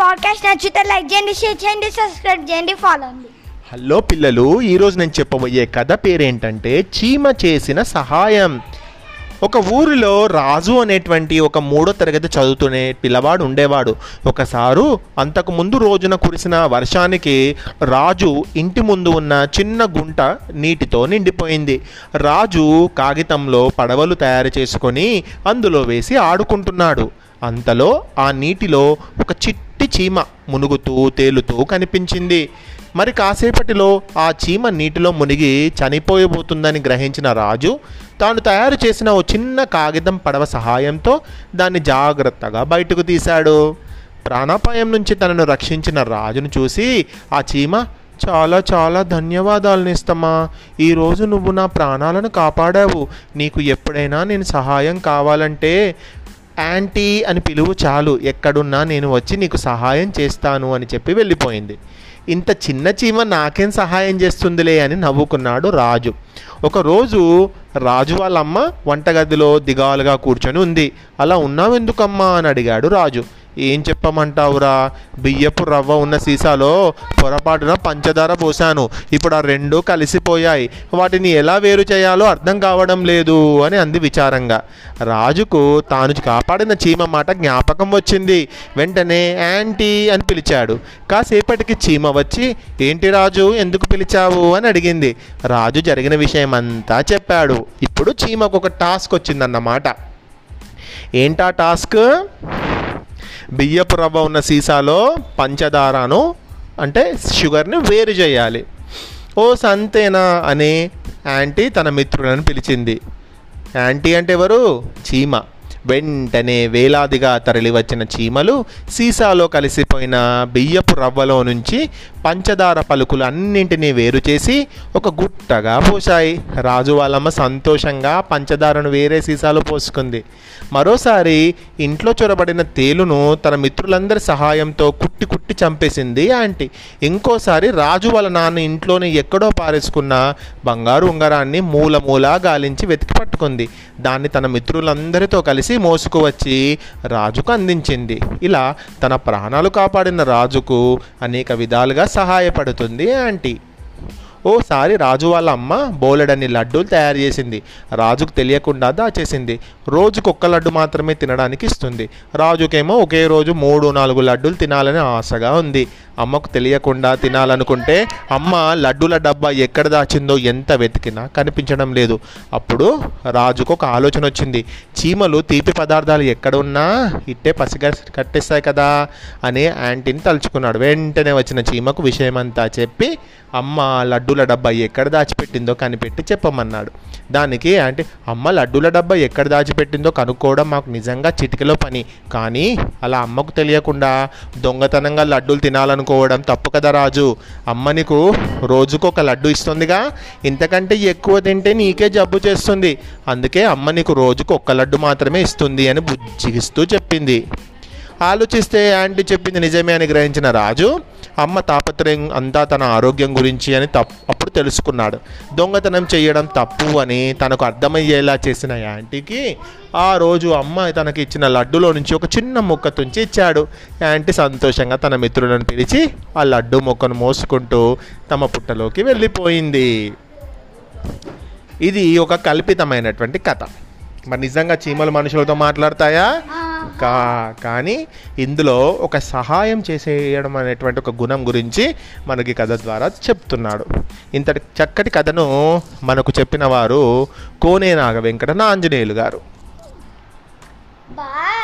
Podcast నచ్చితే like చేయండి share చేయండి సబ్స్క్రైబ్ చేయండి ఫాలో అండి. హలో పిల్లలు ఈరోజు నేను చెప్పబోయే కథ పేరేంటంటే చీమ చేసిన సహాయం. ఒక ఊరిలో రాజు అనేటువంటి ఒక మూడో తరగతి చదువుతునే పిల్లవాడు ఉండేవాడు. ఒకసారు అంతకుముందు రోజున కురిసిన వర్షానికి రాజు ఇంటి ముందు ఉన్న చిన్న గుంట నీటితో నిండిపోయింది. రాజు కాగితంలో పడవలు తయారు చేసుకొని అందులో వేసి ఆడుకుంటున్నాడు. అంతలో ఆ నీటిలో ఒక చిట్ చిట్టి చీమ మునుగుతూ తేలుతూ కనిపించింది. మరి కాసేపటిలో ఆ చీమ నీటిలో మునిగి చనిపోయబోతుందని గ్రహించిన రాజు తాను తయారు చేసిన ఓ చిన్న కాగితం పడవ సహాయంతో దాన్ని జాగ్రత్తగా బయటకు తీశాడు. ప్రాణాపాయం నుంచి తనను రక్షించిన రాజును చూసి ఆ చీమ చాలా చాలా ధన్యవాదాలు నిస్తమా ఈరోజు నువ్వు నా ప్రాణాలను కాపాడావు. నీకు ఎప్పుడైనా నేను సహాయం కావాలంటే యాంటీ అని పిలువు చాలు. ఎక్కడున్నా నేను వచ్చి నీకు సహాయం చేస్తాను అని చెప్పి వెళ్ళిపోయింది. ఇంత చిన్న చీమ నాకేం సహాయం చేస్తుందిలే అని నవ్వుకున్నాడు రాజు. ఒకరోజు రాజు వాళ్ళమ్మ వంటగదిలో దిగాలుగా కూర్చొని ఉంది. అలా ఉన్నావెందుకమ్మా? అని అడిగాడు రాజు. ఏం చెప్పమంటావురా? బియ్యపు రవ్వ ఉన్న సీసాలో పొరపాటున పంచదార పోశాను. ఇప్పుడు ఆ రెండు కలిసిపోయాయి. వాటిని ఎలా వేరు చేయాలో అర్థం కావడం లేదు అని అంది విచారంగా. రాజుకు తాను కాపాడిన చీమ మాట జ్ఞాపకం వచ్చింది. వెంటనే యాంటీ అని పిలిచాడు. కాసేపటికి చీమ వచ్చి ఏంటి రాజు ఎందుకు పిలిచావు? అని అడిగింది. రాజు జరిగిన విషయం అంతా చెప్పాడు. ఇప్పుడు చీమకు ఒక టాస్క్ వచ్చిందన్నమాట. ఏంటా టాస్క్? బియ్యపు రవ్వ ఉన్న సీసాలో పంచదారను అంటే షుగర్ని వేరు చేయాలి. ఓ సంతేనా అని యాంటీ తన మిత్రులను పిలిచింది. యాంటీ అంటే ఎవరు? చీమ. వెంటనే వేలాదిగా తరలివచ్చిన చీమలు సీసాలో కలిసిపోయిన బియ్యపు రవ్వలో నుంచి పంచదార పలుకులు అన్నింటినీ వేరు చేసి ఒక గుట్టగా పోసాయి రాజు వాళ్ళమ్మ సంతోషంగా పంచదారను వేరే సీసాలో పోసుకుంది. మరోసారి ఇంట్లో చొరబడిన తేలును తన మిత్రులందరి సహాయంతో కుట్టి కుట్టి చంపేసింది ఆంటీ. ఇంకోసారి రాజు వాళ్ళ నాన్న ఇంట్లోనే ఎక్కడో పారేసుకున్న బంగారు ఉంగరాన్ని మూల మూల గాలించి వెతికి పట్టుకుంది దాన్ని తన మిత్రులందరితో కలిసి మోసుకువచ్చి రాజుకు అందించింది. ఇలా తన ప్రాణాలు కాపాడిన రాజుకు అనేక విధాలుగా సహాయపడుతుంది ఆంటీ. ఓసారి రాజు వాళ్ళ అమ్మ బోలెడన్ని లడ్డూలు తయారు చేసింది. రాజుకు తెలియకుండా దాచేసింది. రోజుకు ఒక్క లడ్డు మాత్రమే తినడానికి ఇస్తుంది. రాజుకేమో ఒకే రోజు మూడు నాలుగు లడ్డూలు తినాలని ఆశగా ఉంది. అమ్మకు తెలియకుండా తినాలనుకుంటే అమ్మ లడ్డూల డబ్బా ఎక్కడ దాచిందో ఎంత వెతికినా కనిపించడం లేదు. అప్పుడు రాజుకు ఒక ఆలోచన వచ్చింది. చీమలు తీపి పదార్థాలు ఎక్కడ ఉన్నా ఇట్టే పసిగా కట్టేస్తాయి కదా అని యాంటీని తలుచుకున్నాడు. వెంటనే వచ్చిన చీమకు విషయమంతా చెప్పి అమ్మ లడ్డు లడ్డూల డబ్బా ఎక్కడ దాచిపెట్టిందో కనిపెట్టి చెప్పమన్నాడు. దానికి అంటే అమ్మ లడ్డూల డబ్బా ఎక్కడ దాచిపెట్టిందో కనుక్కోవడం మాకు నిజంగా చిటికలో పని. కానీ అలా అమ్మకు తెలియకుండా దొంగతనంగా లడ్డూలు తినాలనుకోవడం తప్పు కదా రాజు. అమ్మ నీకు రోజుకు ఒక లడ్డు ఇస్తుందిగా. ఇంతకంటే ఎక్కువ తింటే నీకే జబ్బు చేస్తుంది. అందుకే అమ్మ నీకు రోజుకు ఒక్క లడ్డు మాత్రమే ఇస్తుంది అని బుజ్జిగిస్తూ చెప్పింది. ఆలోచిస్తే యాంటీ చెప్పింది నిజమే అని గ్రహించిన రాజు అమ్మ తాపత్రయం అంతా తన ఆరోగ్యం గురించి అని తప్పు అప్పుడు తెలుసుకున్నాడు. దొంగతనం చేయడం తప్పు అని తనకు అర్థమయ్యేలా చేసిన యాంటీకి ఆ రోజు అమ్మ తనకి ఇచ్చిన లడ్డులో నుంచి ఒక చిన్న ముక్క తుంచి ఇచ్చాడు. యాంటీ సంతోషంగా తన మిత్రులను పిలిచి ఆ లడ్డు మొక్కను మోసుకుంటూ తమ పుట్టలోకి వెళ్ళిపోయింది. ఇది ఒక కల్పితమైనటువంటి కథ. మరి నిజంగా చీమలు మనుషులతో మాట్లాడతాయా? కా కానీ ఇందులో ఒక సహాయం చేసేయడం అనేటువంటి ఒక గుణం గురించి మనకి కథ ద్వారా చెప్తున్నాడు. ఇంతటి చక్కటి కథను మనకు చెప్పిన వారు కోనే నాగ వెంకట ఆంజనేయులు గారు. బాయ్.